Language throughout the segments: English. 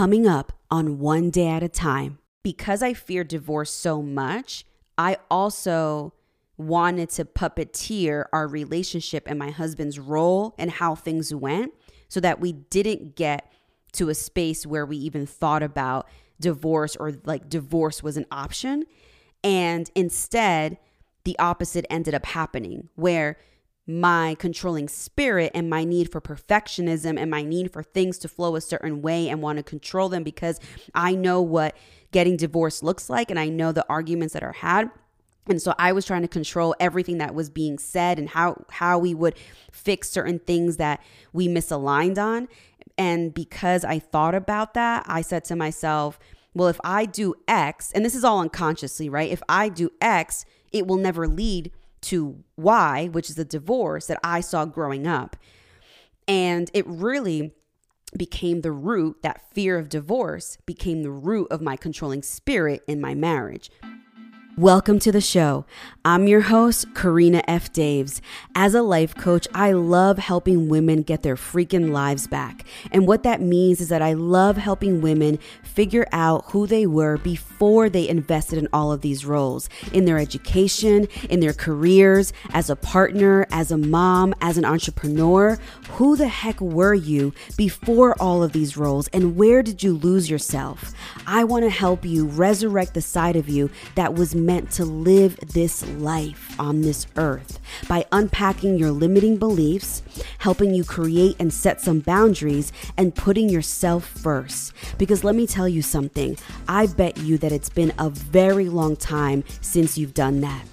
coming up on One Day at a Time. Because I fear divorce so much, I also wanted to puppeteer our relationship and my husband's role and how things went so that we didn't get to a space where we even thought about divorce or like divorce was an option. And instead, the opposite ended up happening where my controlling spirit and my need for perfectionism and my need for things to flow a certain way and want to control them because I know what getting divorced looks like and I know the arguments that are had and so I was trying to control everything that was being said and how how we would fix certain things that we misaligned on. And because I thought about that, I said to myself, well, if I do X, and this is all unconsciously, right? If I do X, it will never lead to Y, which is the divorce that I saw growing up. And it really became the root, that fear of divorce became the root of my controlling spirit in my marriage. Welcome to the show. I'm your host, Karina F. Daves. As a life coach, I love helping women get their freaking lives back. And what that means is that I love helping women figure out who they were before they invested in all of these roles in their education, in their careers, as a partner, as a mom, as an entrepreneur. Who the heck were you before all of these roles and where did you lose yourself? I want to help you resurrect the side of you that was meant to live this life on this earth by unpacking your limiting beliefs, helping you create and set some boundaries, and putting yourself first. Because let me tell you something, I bet you that it's been a very long time since you've done that.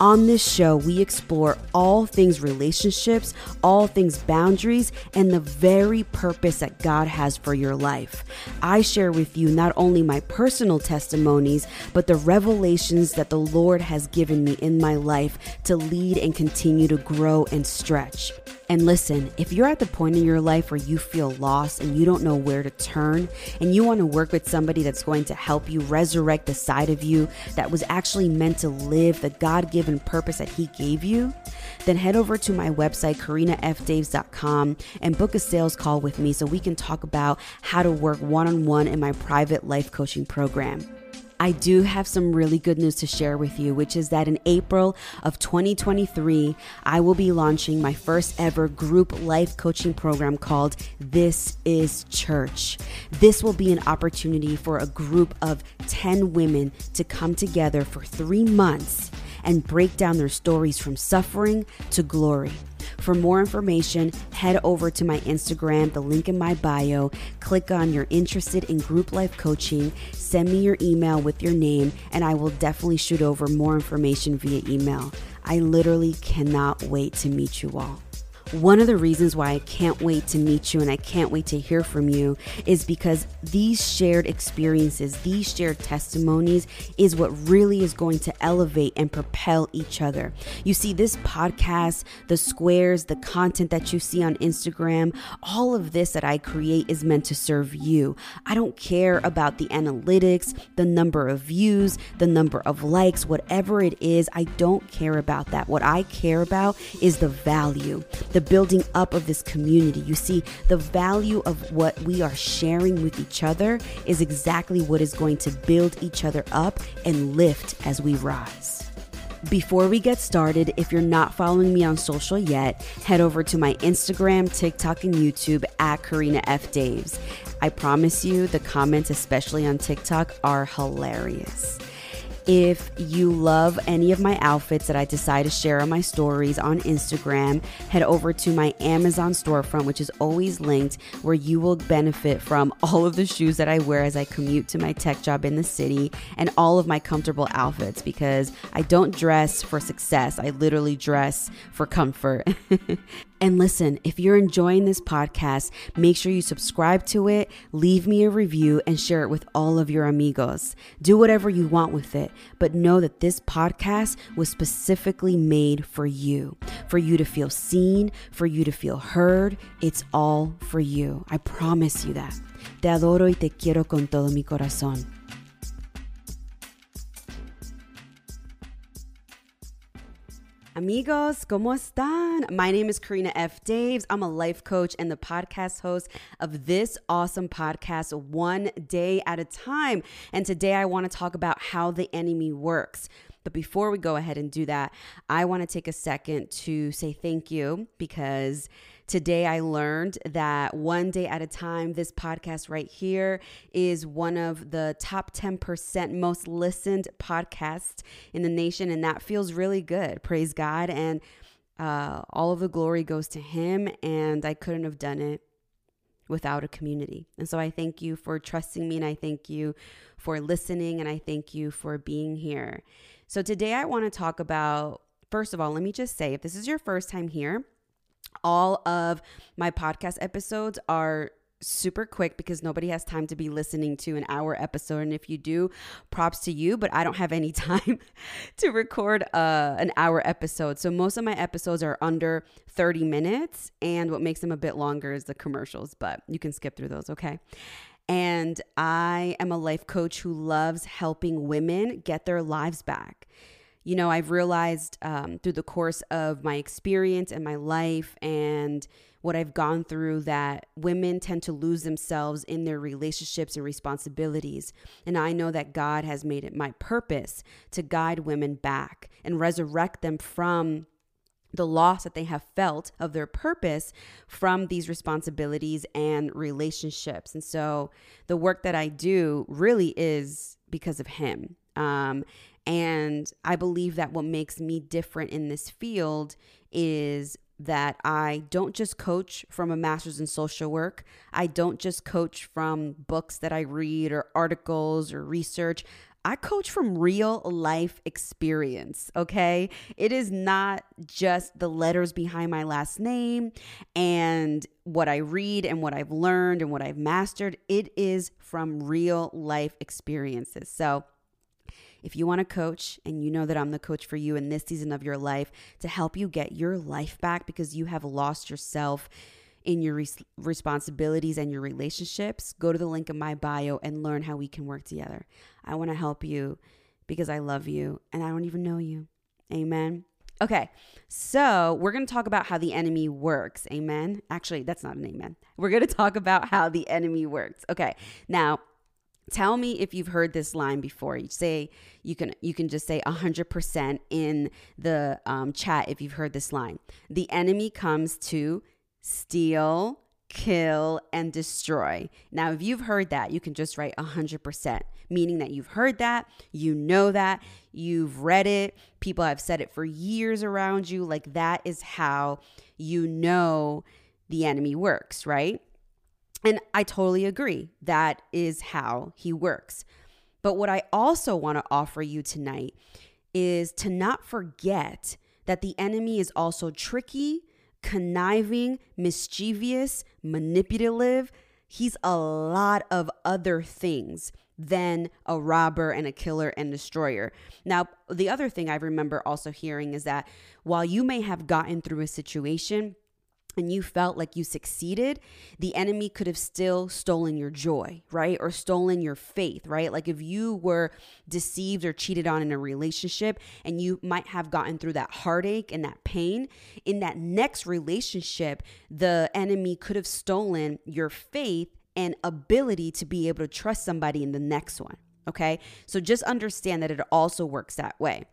On this show, we explore all things relationships, all things boundaries, and the very purpose that God has for your life. I share with you not only my personal testimonies, but the revelations that the Lord has given me in my life to lead and continue to grow and stretch. And listen, if you're at the point in your life where you feel lost and you don't know where to turn, and you want to work with somebody that's going to help you resurrect the side of you that was actually meant to live the God given purpose that He gave you, then head over to my website, karinafdaves.com, and book a sales call with me so we can talk about how to work one on one in my private life coaching program. I do have some really good news to share with you, which is that in April of 2023, I will be launching my first ever group life coaching program called This is Church. This will be an opportunity for a group of 10 women to come together for three months and break down their stories from suffering to glory. For more information, head over to my Instagram, the link in my bio. Click on you're interested in group life coaching, send me your email with your name, and I will definitely shoot over more information via email. I literally cannot wait to meet you all. One of the reasons why I can't wait to meet you and I can't wait to hear from you is because these shared experiences, these shared testimonies is what really is going to elevate and propel each other. You see, this podcast, the squares, the content that you see on Instagram, all of this that I create is meant to serve you. I don't care about the analytics, the number of views, the number of likes, whatever it is. I don't care about that. What I care about is the value, the building up of this community. You see, the value of what we are sharing with each other is exactly what is going to build each other up and lift as we rise. Before we get started, if you're not following me on social yet, head over to my Instagram, TikTok, and YouTube at Karina F. Daves. I promise you, the comments, especially on TikTok, are hilarious. If you love any of my outfits that I decide to share on my stories on Instagram, head over to my Amazon storefront, which is always linked, where you will benefit from all of the shoes that I wear as I commute to my tech job in the city and all of my comfortable outfits because I don't dress for success. I literally dress for comfort. And listen, if you're enjoying this podcast, make sure you subscribe to it, leave me a review, and share it with all of your amigos. Do whatever you want with it, but know that this podcast was specifically made for you, for you to feel seen, for you to feel heard. It's all for you. I promise you that. Te adoro y te quiero con todo mi corazón. Amigos, ¿cómo están? My name is Karina F. Daves. I'm a life coach and the podcast host of this awesome podcast, One Day at a Time. And today I want to talk about how the enemy works. But before we go ahead and do that, I want to take a second to say thank you because today I learned that one day at a time, this podcast right here is one of the top 10% most listened podcasts in the nation. And that feels really good. Praise God. And uh, all of the glory goes to Him. And I couldn't have done it without a community. And so I thank you for trusting me and I thank you for listening and I thank you for being here. So today I want to talk about, first of all, let me just say if this is your first time here, all of my podcast episodes are super quick because nobody has time to be listening to an hour episode. And if you do props to you but i don't have any time to record uh, an hour episode. So most of my episodes are under 30 minutes. And what makes them a bit longer is the commercials but you can skip through those okay? And I am a life coach who loves helping women get their lives back. You know, I've realized um, through the course of my experience and my life and what I've gone through that women tend to lose themselves in their relationships and responsibilities. And I know that God has made it my purpose to guide women back and resurrect them from the loss that they have felt of their purpose from these responsibilities and relationships. And so the work that I do really is because of him. Um, and I believe that what makes me different in this field is that I don't just coach from a master's in social work. I don't just coach from books that I read or articles or research. I coach from real life experience, okay? It is not just the letters behind my last name and what I read and what I've learned and what I've mastered. It is from real life experiences. So, if you want to coach and you know that I'm the coach for you in this season of your life to help you get your life back because you have lost yourself in your res- responsibilities and your relationships, go to the link in my bio and learn how we can work together. I want to help you because I love you and I don't even know you. Amen. Okay, so we're going to talk about how the enemy works. Amen. Actually, that's not an amen. We're going to talk about how the enemy works. Okay, now tell me if you've heard this line before you say you can you can just say 100% in the um, chat if you've heard this line the enemy comes to steal, kill, and destroy. Now, if you've heard that, you can just write 100%, meaning that you've heard that, you know that, you've read it, people have said it for years around you. Like that is how you know the enemy works, right? And I totally agree. That is how he works. But what I also want to offer you tonight is to not forget that the enemy is also tricky conniving, mischievous, manipulative. He's a lot of other things than a robber and a killer and destroyer. Now, the other thing I remember also hearing is that while you may have gotten through a situation, and you felt like you succeeded, the enemy could have still stolen your joy, right? Or stolen your faith, right? Like if you were deceived or cheated on in a relationship and you might have gotten through that heartache and that pain, in that next relationship, the enemy could have stolen your faith and ability to be able to trust somebody in the next one. Okay. So just understand that it also works that way.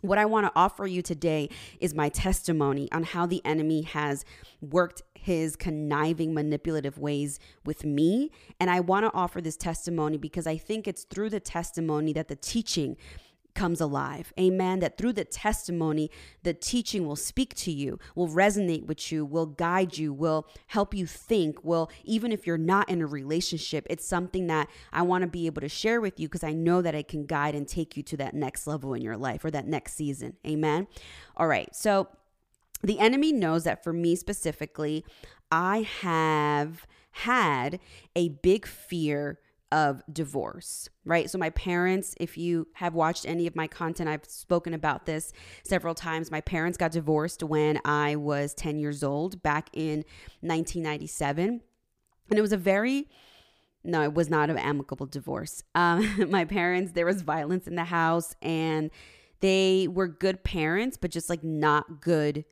What I want to offer you today is my testimony on how the enemy has worked his conniving, manipulative ways with me. And I want to offer this testimony because I think it's through the testimony that the teaching comes alive. Amen. That through the testimony, the teaching will speak to you, will resonate with you, will guide you, will help you think, will, even if you're not in a relationship, it's something that I want to be able to share with you because I know that it can guide and take you to that next level in your life or that next season. Amen. All right. So, the enemy knows that for me specifically, I have had a big fear of divorce, right? So, my parents, if you have watched any of my content, I've spoken about this several times. My parents got divorced when I was 10 years old back in 1997. And it was a very, no, it was not an amicable divorce. Um, my parents, there was violence in the house and they were good parents, but just like not good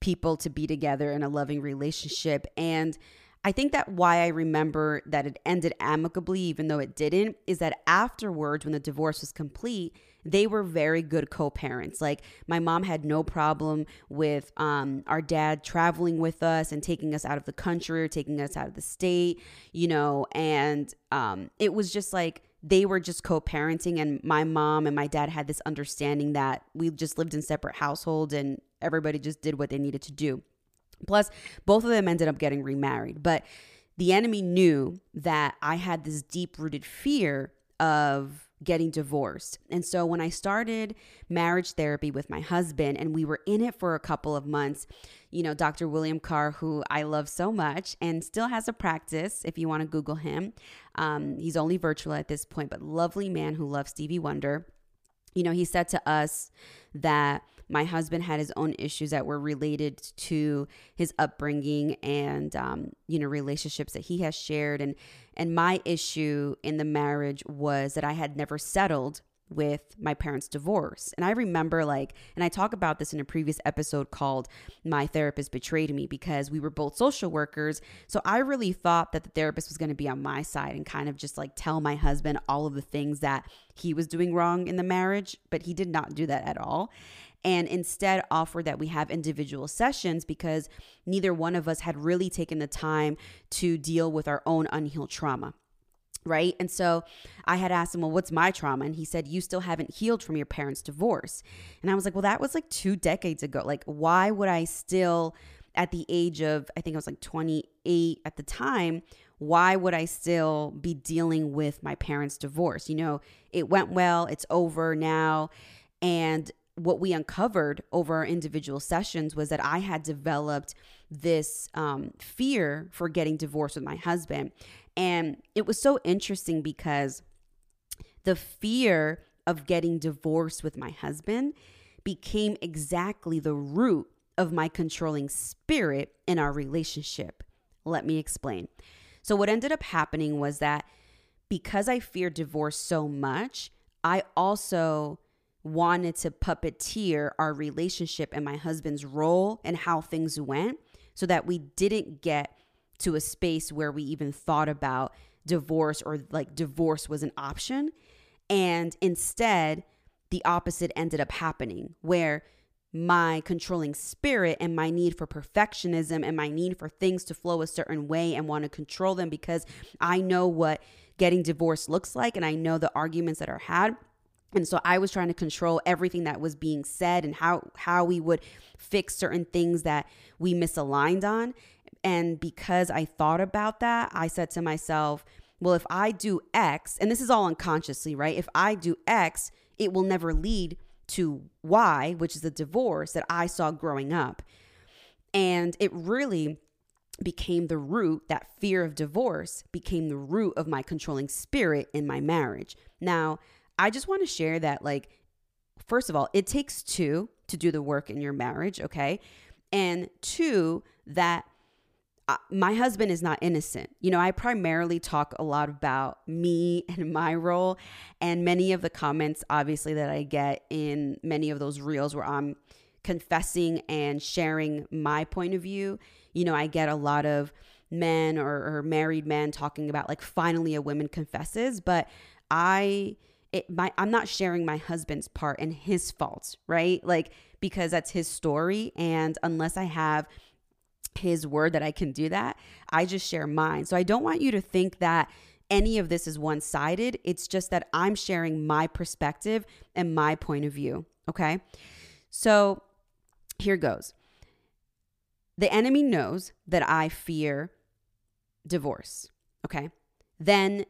people to be together in a loving relationship. And I think that why I remember that it ended amicably, even though it didn't, is that afterwards, when the divorce was complete, they were very good co-parents. Like my mom had no problem with um, our dad traveling with us and taking us out of the country or taking us out of the state, you know, and um, it was just like they were just co-parenting and my mom and my dad had this understanding that we just lived in separate households and everybody just did what they needed to do Plus, both of them ended up getting remarried. But the enemy knew that I had this deep rooted fear of getting divorced. And so when I started marriage therapy with my husband and we were in it for a couple of months, you know, Dr. William Carr, who I love so much and still has a practice if you want to Google him. Um, he's only virtual at this point, but lovely man who loves Stevie Wonder. You know, he said to us that my husband had his own issues that were related to his upbringing and um, you know relationships that he has shared. And and my issue in the marriage was that I had never settled with my parents' divorce. And I remember, like, and I talk about this in a previous episode called My Therapist Betrayed Me because we were both social workers. So I really thought that the therapist was going to be on my side and kind of just like tell my husband all of the things that he was doing wrong in the marriage. But he did not do that at all. And instead, offer that we have individual sessions because neither one of us had really taken the time to deal with our own unhealed trauma right? And so I had asked him, Well, what's my trauma? And he said, You still haven't healed from your parents' divorce. And I was like, Well, that was like two decades ago. Like, why would I still, at the age of, I think I was like 28 at the time, why would I still be dealing with my parents' divorce? You know, it went well, it's over now. And what we uncovered over our individual sessions was that I had developed this um, fear for getting divorced with my husband. And it was so interesting because the fear of getting divorced with my husband became exactly the root of my controlling spirit in our relationship. Let me explain. So, what ended up happening was that because I feared divorce so much, I also wanted to puppeteer our relationship and my husband's role and how things went so that we didn't get to a space where we even thought about divorce or like divorce was an option. And instead, the opposite ended up happening where my controlling spirit and my need for perfectionism and my need for things to flow a certain way and want to control them because I know what getting divorced looks like and I know the arguments that are had. And so I was trying to control everything that was being said and how how we would fix certain things that we misaligned on. And because I thought about that, I said to myself, well, if I do X, and this is all unconsciously, right? If I do X, it will never lead to Y, which is the divorce that I saw growing up. And it really became the root, that fear of divorce became the root of my controlling spirit in my marriage. Now, I just want to share that, like, first of all, it takes two to do the work in your marriage, okay? And two, that uh, my husband is not innocent. You know, I primarily talk a lot about me and my role, and many of the comments, obviously, that I get in many of those reels where I'm confessing and sharing my point of view. You know, I get a lot of men or, or married men talking about like finally a woman confesses, but I it my I'm not sharing my husband's part and his faults, right? Like because that's his story and unless I have his word that I can do that. I just share mine. So I don't want you to think that any of this is one sided. It's just that I'm sharing my perspective and my point of view. Okay. So here goes. The enemy knows that I fear divorce. Okay. Then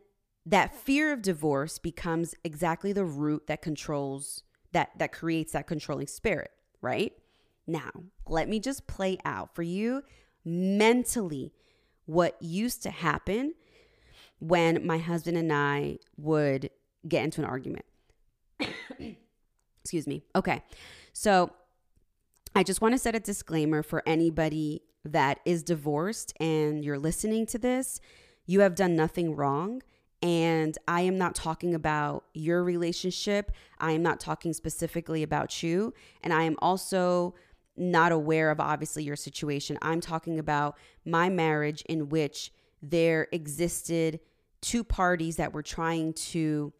that fear of divorce becomes exactly the root that controls that that creates that controlling spirit, right? Now, let me just play out for you mentally what used to happen when my husband and I would get into an argument. Excuse me. Okay. So I just want to set a disclaimer for anybody that is divorced and you're listening to this. You have done nothing wrong. And I am not talking about your relationship. I am not talking specifically about you. And I am also not aware of obviously your situation. I'm talking about my marriage in which there existed two parties that were trying to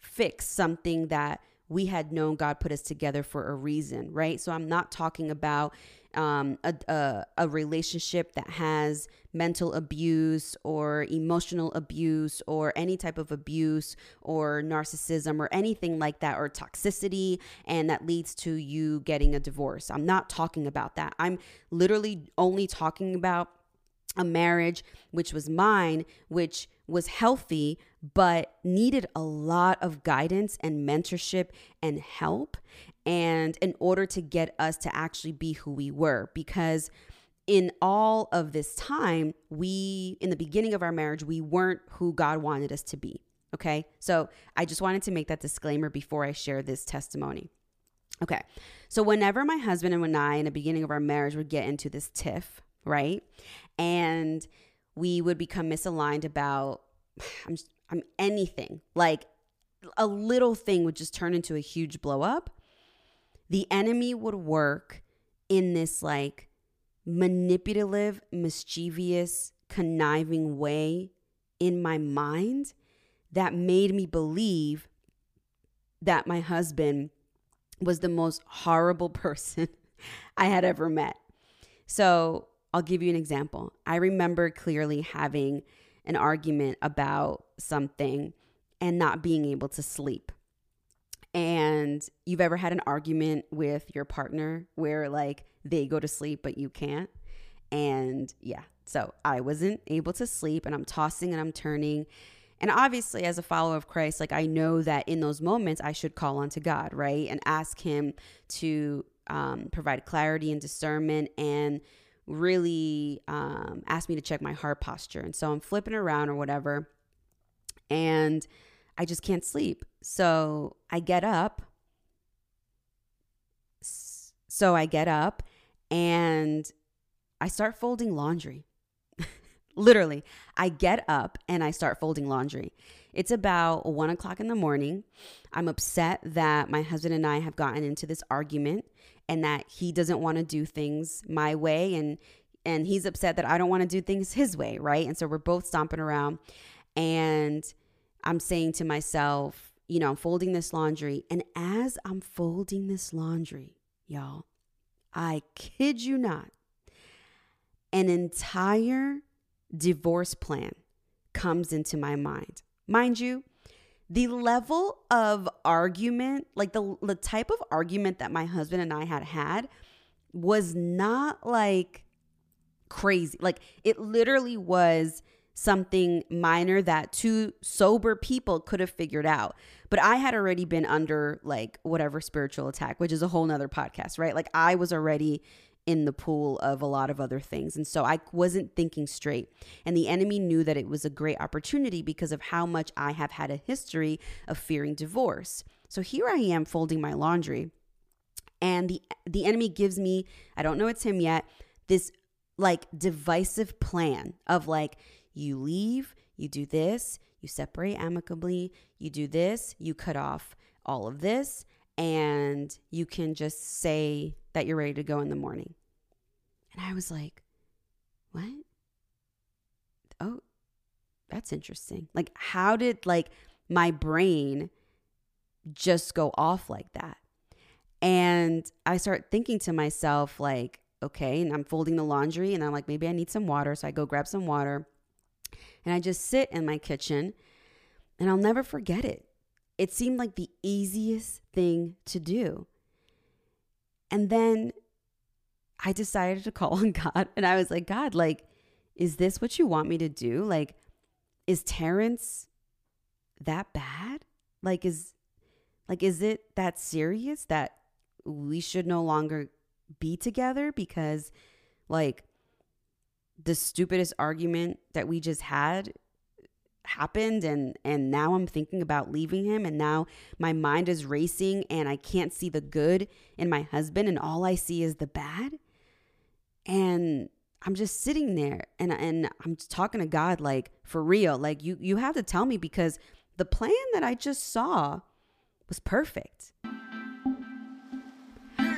fix something that we had known God put us together for a reason, right? So I'm not talking about um, a, a, a relationship that has mental abuse or emotional abuse or any type of abuse or narcissism or anything like that or toxicity and that leads to you getting a divorce. I'm not talking about that. I'm literally only talking about a marriage which was mine, which was healthy, but needed a lot of guidance and mentorship and help. And in order to get us to actually be who we were, because in all of this time, we, in the beginning of our marriage, we weren't who God wanted us to be. Okay. So I just wanted to make that disclaimer before I share this testimony. Okay. So whenever my husband and when I, in the beginning of our marriage, would get into this tiff, right? And we would become misaligned about I'm, I'm anything like a little thing would just turn into a huge blow up the enemy would work in this like manipulative mischievous conniving way in my mind that made me believe that my husband was the most horrible person I had ever met. So I'll give you an example. I remember clearly having an argument about something and not being able to sleep. And you've ever had an argument with your partner where like they go to sleep but you can't? And yeah, so I wasn't able to sleep and I'm tossing and I'm turning. And obviously, as a follower of Christ, like I know that in those moments I should call on to God, right? And ask Him to um, provide clarity and discernment and really um, asked me to check my heart posture. And so I'm flipping around or whatever, and I just can't sleep. So I get up. So I get up and I start folding laundry. Literally, I get up and I start folding laundry. It's about one o'clock in the morning. I'm upset that my husband and I have gotten into this argument and that he doesn't want to do things my way and and he's upset that I don't want to do things his way, right? And so we're both stomping around and I'm saying to myself, you know, I'm folding this laundry and as I'm folding this laundry, y'all, I kid you not, an entire divorce plan comes into my mind. Mind you, the level of argument, like the the type of argument that my husband and I had had was not like crazy. Like it literally was something minor that two sober people could have figured out. But I had already been under like whatever spiritual attack, which is a whole nother podcast, right? Like I was already in the pool of a lot of other things. And so I wasn't thinking straight. And the enemy knew that it was a great opportunity because of how much I have had a history of fearing divorce. So here I am folding my laundry. And the the enemy gives me, I don't know it's him yet, this like divisive plan of like you leave, you do this, you separate amicably, you do this, you cut off all of this, and you can just say that you're ready to go in the morning. And I was like, what? Oh, that's interesting. Like, how did like my brain just go off like that? And I start thinking to myself, like, okay, and I'm folding the laundry and I'm like, maybe I need some water. So I go grab some water and I just sit in my kitchen and I'll never forget it. It seemed like the easiest thing to do. And then I decided to call on God and I was like, God, like, is this what you want me to do? Like, is Terrence that bad? Like, is like, is it that serious that we should no longer be together because like the stupidest argument that we just had happened and and now I'm thinking about leaving him and now my mind is racing and I can't see the good in my husband and all I see is the bad and I'm just sitting there and and I'm talking to God like for real. Like you you have to tell me because the plan that I just saw was perfect.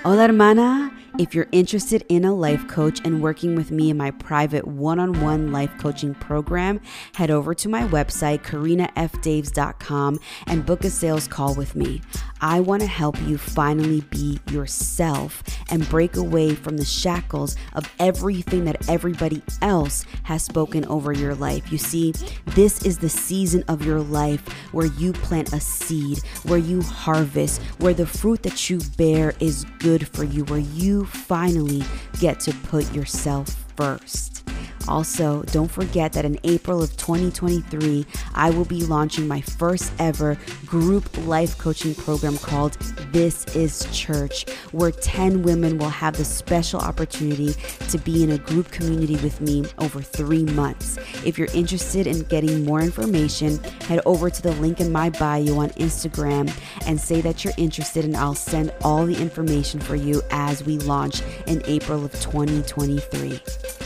Hola, hermana. If you're interested in a life coach and working with me in my private one on one life coaching program, head over to my website, karinafdaves.com, and book a sales call with me. I want to help you finally be yourself and break away from the shackles of everything that everybody else has spoken over your life. You see, this is the season of your life where you plant a seed, where you harvest, where the fruit that you bear is good for you, where you finally get to put yourself first. Also, don't forget that in April of 2023, I will be launching my first ever group life coaching program called This is Church, where 10 women will have the special opportunity to be in a group community with me over three months. If you're interested in getting more information, head over to the link in my bio on Instagram and say that you're interested, and I'll send all the information for you as we launch in April of 2023.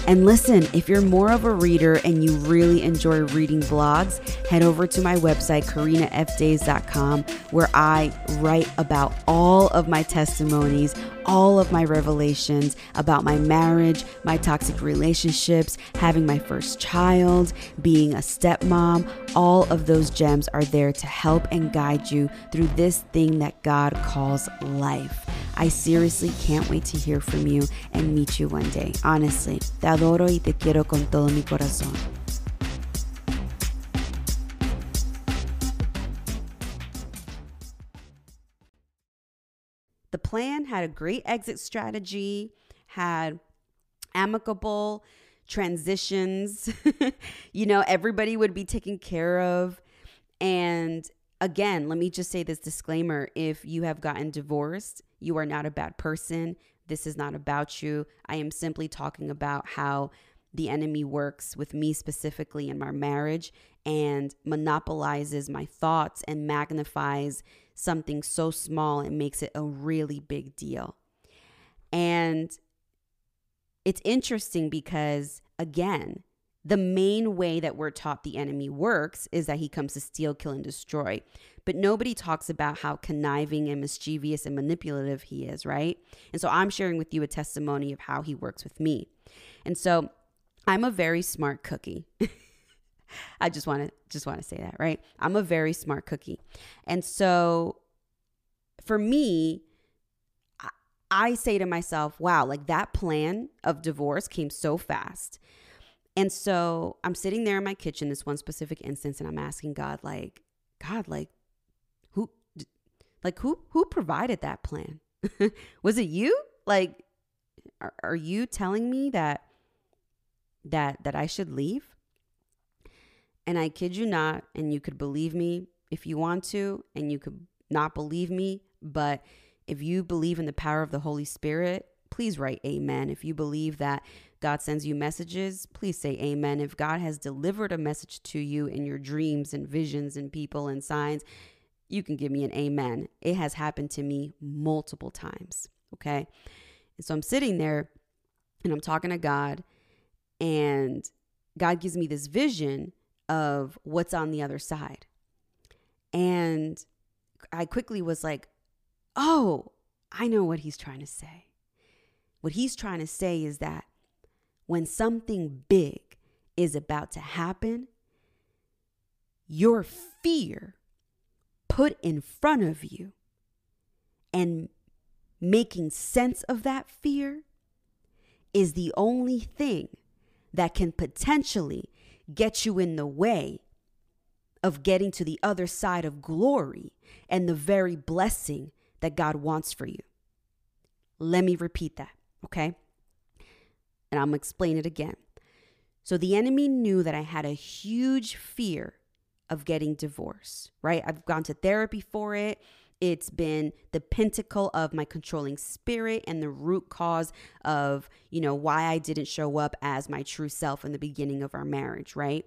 And listen, if you're more of a reader and you really enjoy reading blogs, head over to my website, karinafdaves.com, where I write about all of my testimonies, all of my revelations about my marriage, my toxic relationships, having my first child, being a stepmom. All of those gems are there to help and guide you through this thing that God calls life. I seriously can't wait to hear from you and meet you one day. Honestly, te adoro y te quiero con todo mi corazón. The plan had a great exit strategy, had amicable transitions. you know, everybody would be taken care of. And again, let me just say this disclaimer if you have gotten divorced, you are not a bad person. This is not about you. I am simply talking about how the enemy works with me specifically in my marriage and monopolizes my thoughts and magnifies something so small and makes it a really big deal. And it's interesting because, again, the main way that we're taught the enemy works is that he comes to steal, kill, and destroy. But nobody talks about how conniving and mischievous and manipulative he is, right? And so I'm sharing with you a testimony of how he works with me. And so I'm a very smart cookie. I just want to just want to say that, right? I'm a very smart cookie. And so for me, I say to myself, wow, like that plan of divorce came so fast. And so I'm sitting there in my kitchen, this one specific instance, and I'm asking God, like, God, like, who, like, who, who provided that plan? Was it you? Like, are, are you telling me that that that I should leave. And I kid you not, and you could believe me if you want to, and you could not believe me, but if you believe in the power of the Holy Spirit, please write amen. If you believe that God sends you messages, please say amen. If God has delivered a message to you in your dreams and visions and people and signs, you can give me an amen. It has happened to me multiple times. Okay. And so I'm sitting there and I'm talking to God and God gives me this vision of what's on the other side. And I quickly was like, oh, I know what he's trying to say. What he's trying to say is that when something big is about to happen, your fear put in front of you and making sense of that fear is the only thing that can potentially get you in the way of getting to the other side of glory and the very blessing that God wants for you. Let me repeat that, okay? And I'm explain it again. So the enemy knew that I had a huge fear of getting divorced, right? I've gone to therapy for it. It's been the pinnacle of my controlling spirit and the root cause of, you know, why I didn't show up as my true self in the beginning of our marriage, right?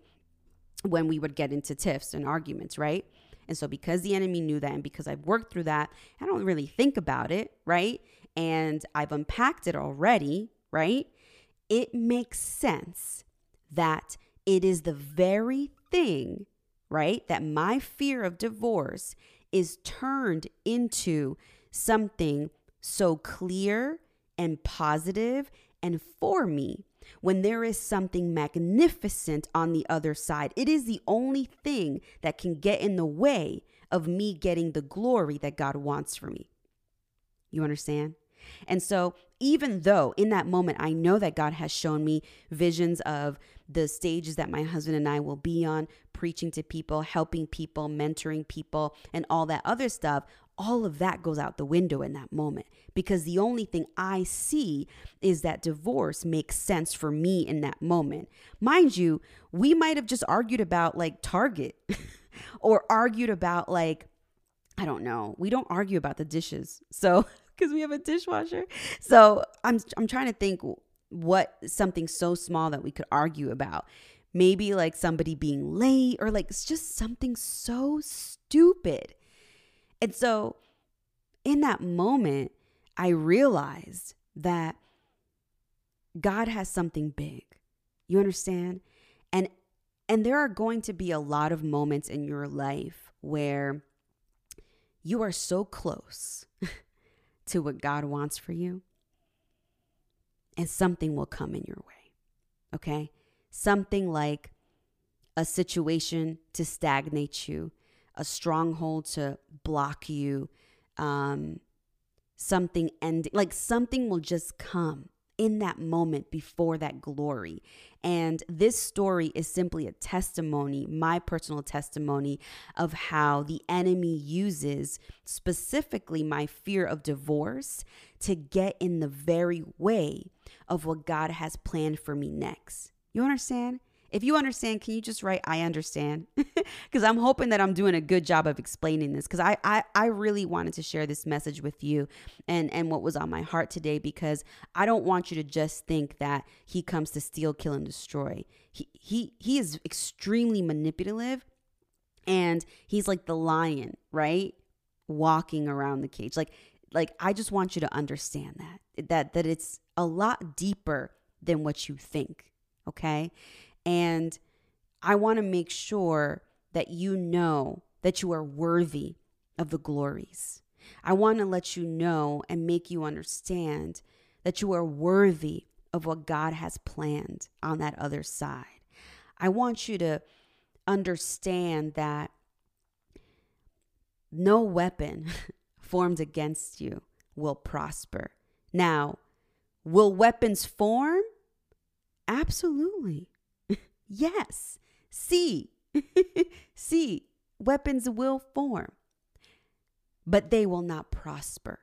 When we would get into tiffs and arguments, right? And so, because the enemy knew that, and because I've worked through that, I don't really think about it, right? And I've unpacked it already, right? It makes sense that it is the very thing, right, that my fear of divorce is turned into something so clear and positive and for me when there is something magnificent on the other side. It is the only thing that can get in the way of me getting the glory that God wants for me. You understand? And so, even though in that moment I know that God has shown me visions of the stages that my husband and I will be on, preaching to people, helping people, mentoring people, and all that other stuff, all of that goes out the window in that moment because the only thing I see is that divorce makes sense for me in that moment. Mind you, we might have just argued about like Target or argued about like, I don't know. We don't argue about the dishes. So, because we have a dishwasher. So, I'm I'm trying to think what something so small that we could argue about. Maybe like somebody being late or like it's just something so stupid. And so in that moment, I realized that God has something big. You understand? And and there are going to be a lot of moments in your life where you are so close to what God wants for you and something will come in your way. Okay? Something like a situation to stagnate you, a stronghold to block you, um, something ending, like something will just come in that moment before that glory. And this story is simply a testimony, my personal testimony of how the enemy uses specifically my fear of divorce to get in the very way of what God has planned for me next. You understand? If you understand, can you just write I understand? Because I'm hoping that I'm doing a good job of explaining this. Because I, I I really wanted to share this message with you and and what was on my heart today. Because I don't want you to just think that he comes to steal, kill, and destroy. He he he is extremely manipulative, and he's like the lion, right? Walking around the cage, like like I just want you to understand that that that it's a lot deeper than what you think. Okay. And I want to make sure that you know that you are worthy of the glories. I want to let you know and make you understand that you are worthy of what God has planned on that other side. I want you to understand that no weapon formed against you will prosper. Now, will weapons form? Absolutely. Yes. See, see, weapons will form, but they will not prosper.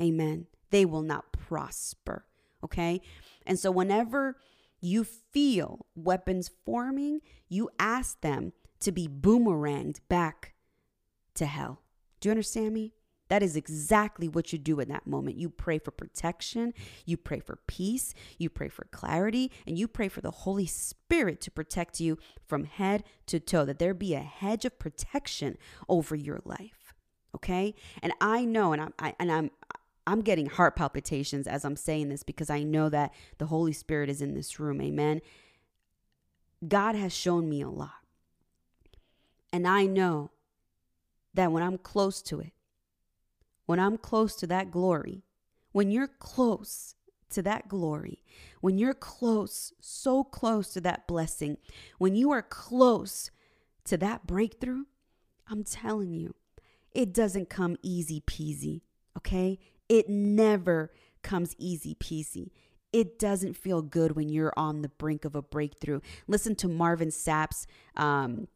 Amen. They will not prosper. Okay. And so, whenever you feel weapons forming, you ask them to be boomeranged back to hell. Do you understand me? That is exactly what you do in that moment. You pray for protection, you pray for peace, you pray for clarity, and you pray for the Holy Spirit to protect you from head to toe, that there be a hedge of protection over your life. Okay? And I know, and I'm, I, and I'm, I'm getting heart palpitations as I'm saying this because I know that the Holy Spirit is in this room. Amen. God has shown me a lot. And I know that when I'm close to it, when I'm close to that glory, when you're close to that glory, when you're close, so close to that blessing, when you are close to that breakthrough, I'm telling you, it doesn't come easy peasy, okay? It never comes easy peasy. It doesn't feel good when you're on the brink of a breakthrough. Listen to Marvin Sapp's um,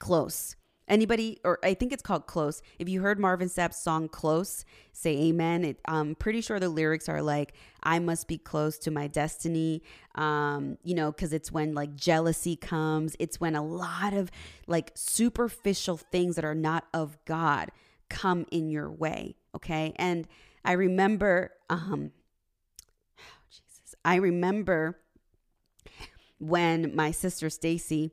Close. Anybody, or I think it's called Close. If you heard Marvin Sapp's song Close, say amen. It, I'm pretty sure the lyrics are like, I must be close to my destiny. Um, you know, because it's when like jealousy comes, it's when a lot of like superficial things that are not of God come in your way. Okay. And I remember, um, oh, Jesus, I remember when my sister Stacy,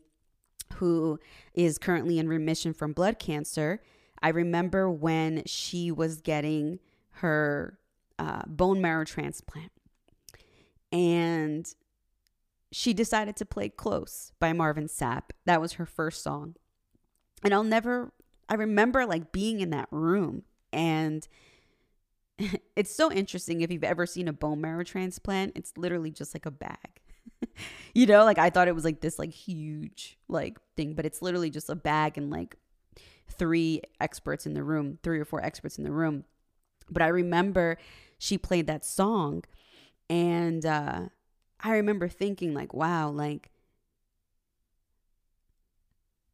who is currently in remission from blood cancer. I remember when she was getting her uh, bone marrow transplant. And she decided to play Close by Marvin Sapp. That was her first song. And I'll never, I remember like being in that room and it's so interesting if you've ever seen a bone marrow transplant. It's literally just like a bag. you know, like I thought it was like this like huge like thing, but it's literally just a bag and like three experts in the room, three or four experts in the room. But I remember she played that song and uh I remember thinking like, wow, like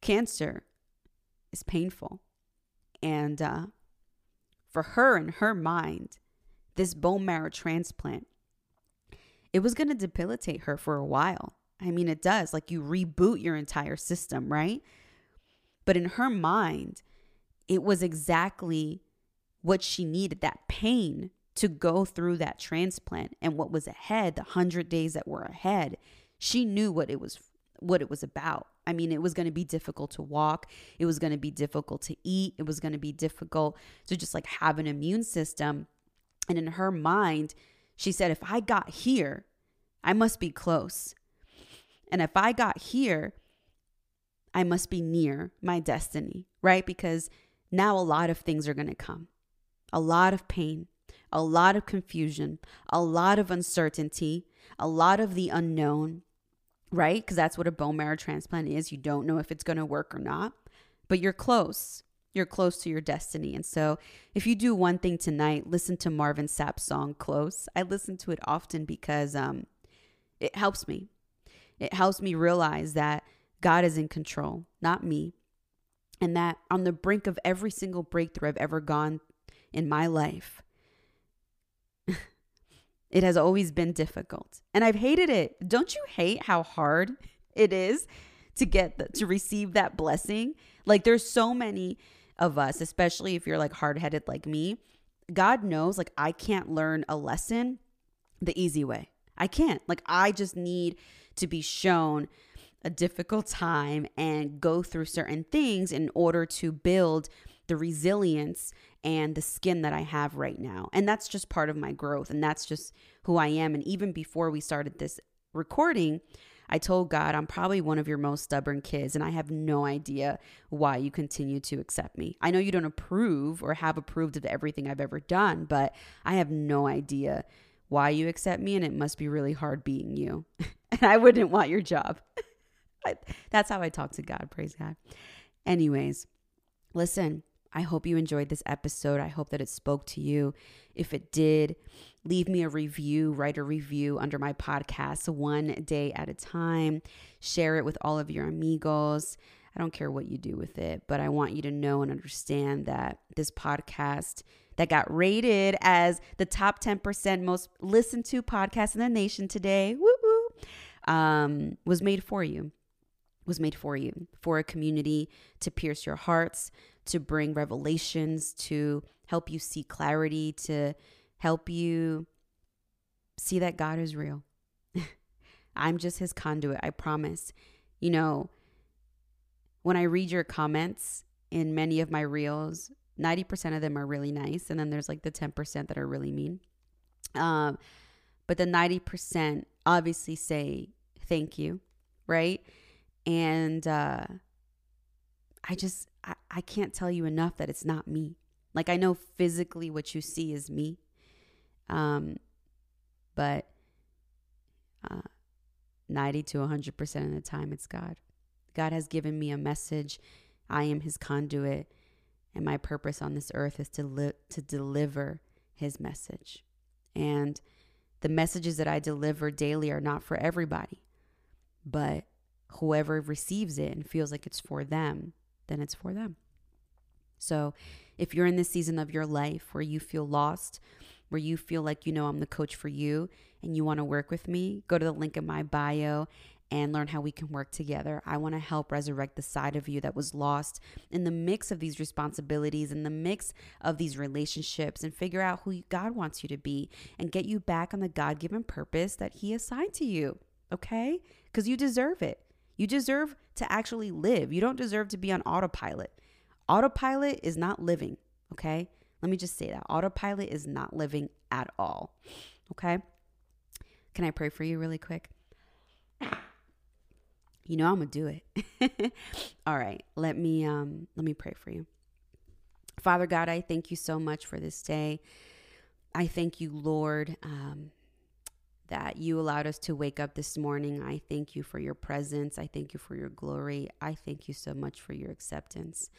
cancer is painful. And uh for her in her mind, this bone marrow transplant, it was going to debilitate her for a while. I mean, it does. Like you reboot your entire system, right? But in her mind, it was exactly what she needed that pain to go through that transplant and what was ahead, the 100 days that were ahead. She knew what it was what it was about. I mean, it was going to be difficult to walk. It was going to be difficult to eat. It was going to be difficult to just like have an immune system. And in her mind, she said, if I got here, I must be close. And if I got here, I must be near my destiny, right? Because now a lot of things are going to come a lot of pain, a lot of confusion, a lot of uncertainty, a lot of the unknown right? Because that's what a bone marrow transplant is. You don't know if it's going to work or not, but you're close. You're close to your destiny. And so, if you do one thing tonight, listen to Marvin Sapp's song Close. I listen to it often because um, it helps me. It helps me realize that God is in control, not me. And that on the brink of every single breakthrough I've ever gone in my life, it has always been difficult. And I've hated it. Don't you hate how hard it is to get the, to receive that blessing? Like there's so many of us, especially if you're like hard-headed like me. God knows like I can't learn a lesson the easy way. I can't. Like I just need to be shown a difficult time and go through certain things in order to build the resilience and the skin that I have right now. And that's just part of my growth. And that's just who I am. And even before we started this recording, I told God, I'm probably one of your most stubborn kids, and I have no idea why you continue to accept me. I know you don't approve or have approved of everything I've ever done, but I have no idea why you accept me, and it must be really hard being you. and I wouldn't want your job. That's how I talk to God. Praise God. Anyways, listen, I hope you enjoyed this episode. I hope that it spoke to you. If it did, leave me a review, write a review under my podcast one day at a time. Share it with all of your amigos. I don't care what you do with it, but I want you to know and understand that this podcast that got rated as the top 10% most listened to podcast in the nation today, woo woo, um, was made for you. Was made for you, for a community to pierce your hearts, to bring revelations, to help you see clarity, to help you see that God is real. I'm just his conduit, I promise. You know, when I read your comments in many of my reels, 90% of them are really nice. And then there's like the 10% that are really mean. Um, but the 90% obviously say thank you, right? And uh, I just, I, I can't tell you enough that it's not me. Like I know physically what you see is me. Um, but uh, 90 to 100% of the time, it's God. God has given me a message. I am his conduit. And my purpose on this earth is to, li- to deliver his message. And the messages that I deliver daily are not for everybody, but whoever receives it and feels like it's for them, then it's for them. So if you're in this season of your life where you feel lost, where you feel like, you know, I'm the coach for you and you want to work with me, go to the link in my bio and learn how we can work together. I want to help resurrect the side of you that was lost in the mix of these responsibilities, in the mix of these relationships, and figure out who God wants you to be and get you back on the God given purpose that He assigned to you. Okay? Because you deserve it. You deserve to actually live. You don't deserve to be on autopilot. Autopilot is not living, okay? Let me just say that. Autopilot is not living at all, okay? Can I pray for you really quick? You know I'm gonna do it. All right, let me um let me pray for you. Father God, I thank you so much for this day. I thank you, Lord, um, that you allowed us to wake up this morning. I thank you for your presence. I thank you for your glory. I thank you so much for your acceptance.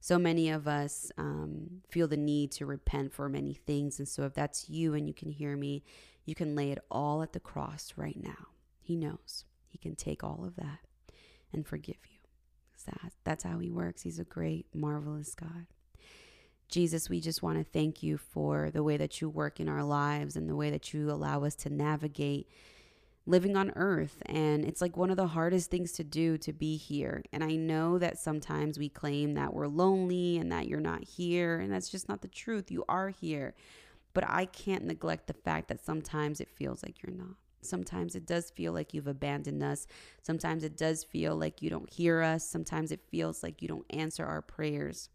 So many of us um, feel the need to repent for many things. And so, if that's you and you can hear me, you can lay it all at the cross right now. He knows. He can take all of that and forgive you. That, that's how He works. He's a great, marvelous God. Jesus, we just want to thank you for the way that you work in our lives and the way that you allow us to navigate living on earth. And it's like one of the hardest things to do to be here. And I know that sometimes we claim that we're lonely and that you're not here. And that's just not the truth. You are here. But I can't neglect the fact that sometimes it feels like you're not. Sometimes it does feel like you've abandoned us. Sometimes it does feel like you don't hear us. Sometimes it feels like you don't answer our prayers.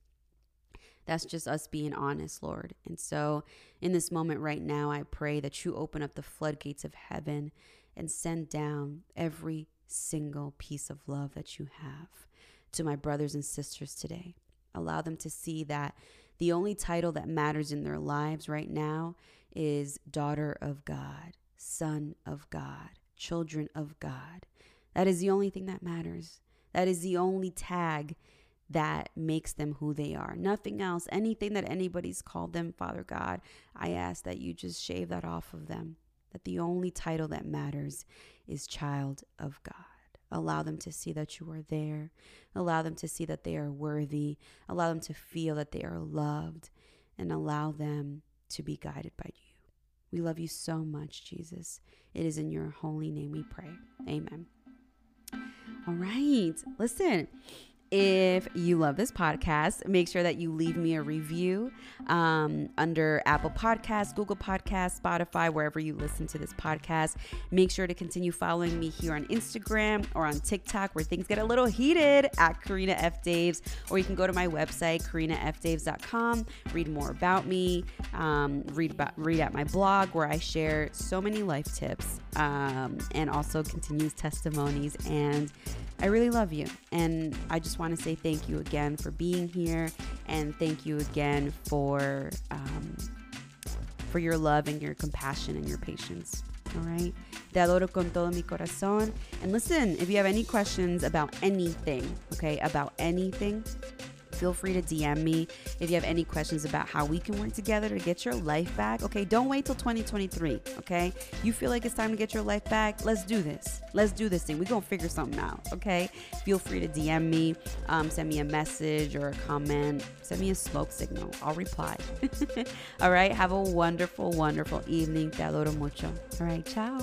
That's just us being honest, Lord. And so, in this moment right now, I pray that you open up the floodgates of heaven and send down every single piece of love that you have to my brothers and sisters today. Allow them to see that the only title that matters in their lives right now is daughter of God, son of God, children of God. That is the only thing that matters. That is the only tag that makes them who they are. Nothing else, anything that anybody's called them, Father God, I ask that you just shave that off of them. That the only title that matters is child of God. Allow them to see that you are there. Allow them to see that they are worthy. Allow them to feel that they are loved. And allow them to be guided by you. We love you so much, Jesus. It is in your holy name we pray. Amen. All right. Listen. If you love this podcast, make sure that you leave me a review um, under Apple Podcasts, Google Podcasts, Spotify, wherever you listen to this podcast. Make sure to continue following me here on Instagram or on TikTok, where things get a little heated at Karina F. Daves. Or you can go to my website, karinafdaves.com, read more about me, um, read about read at my blog where I share so many life tips um, and also continues testimonies and I really love you. And I just want to say thank you again for being here and thank you again for um, for your love and your compassion and your patience. All right. Te adoro con todo mi corazón. And listen, if you have any questions about anything, okay, about anything, feel free to DM me if you have any questions about how we can work together to get your life back. Okay, don't wait till 2023. Okay, you feel like it's time to get your life back? Let's do this. Let's do this thing. We're gonna figure something out. Okay, feel free to DM me, um, send me a message or a comment, send me a smoke signal. I'll reply. All right, have a wonderful, wonderful evening. Te adoro mucho. All right, ciao.